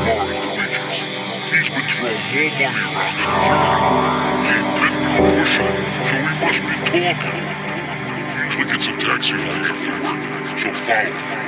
Kamari Luigi's. He's been throwing more money around than pusher, so must be talking. Gets a taxi home after work, so follow.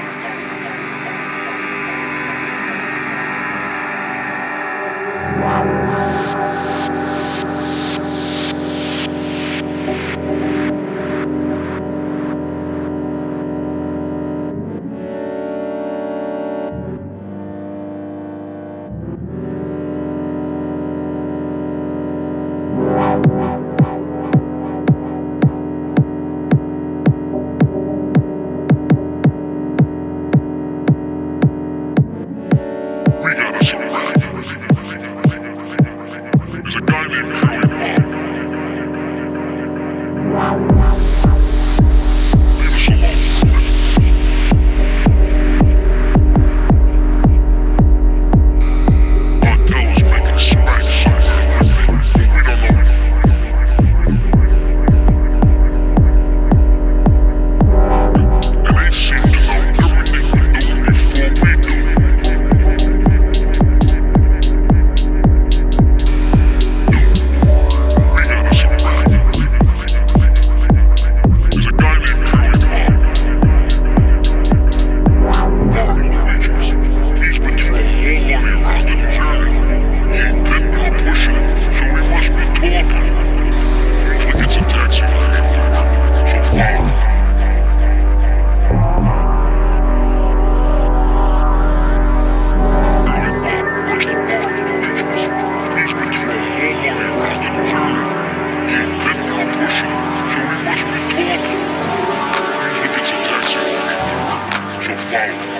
game.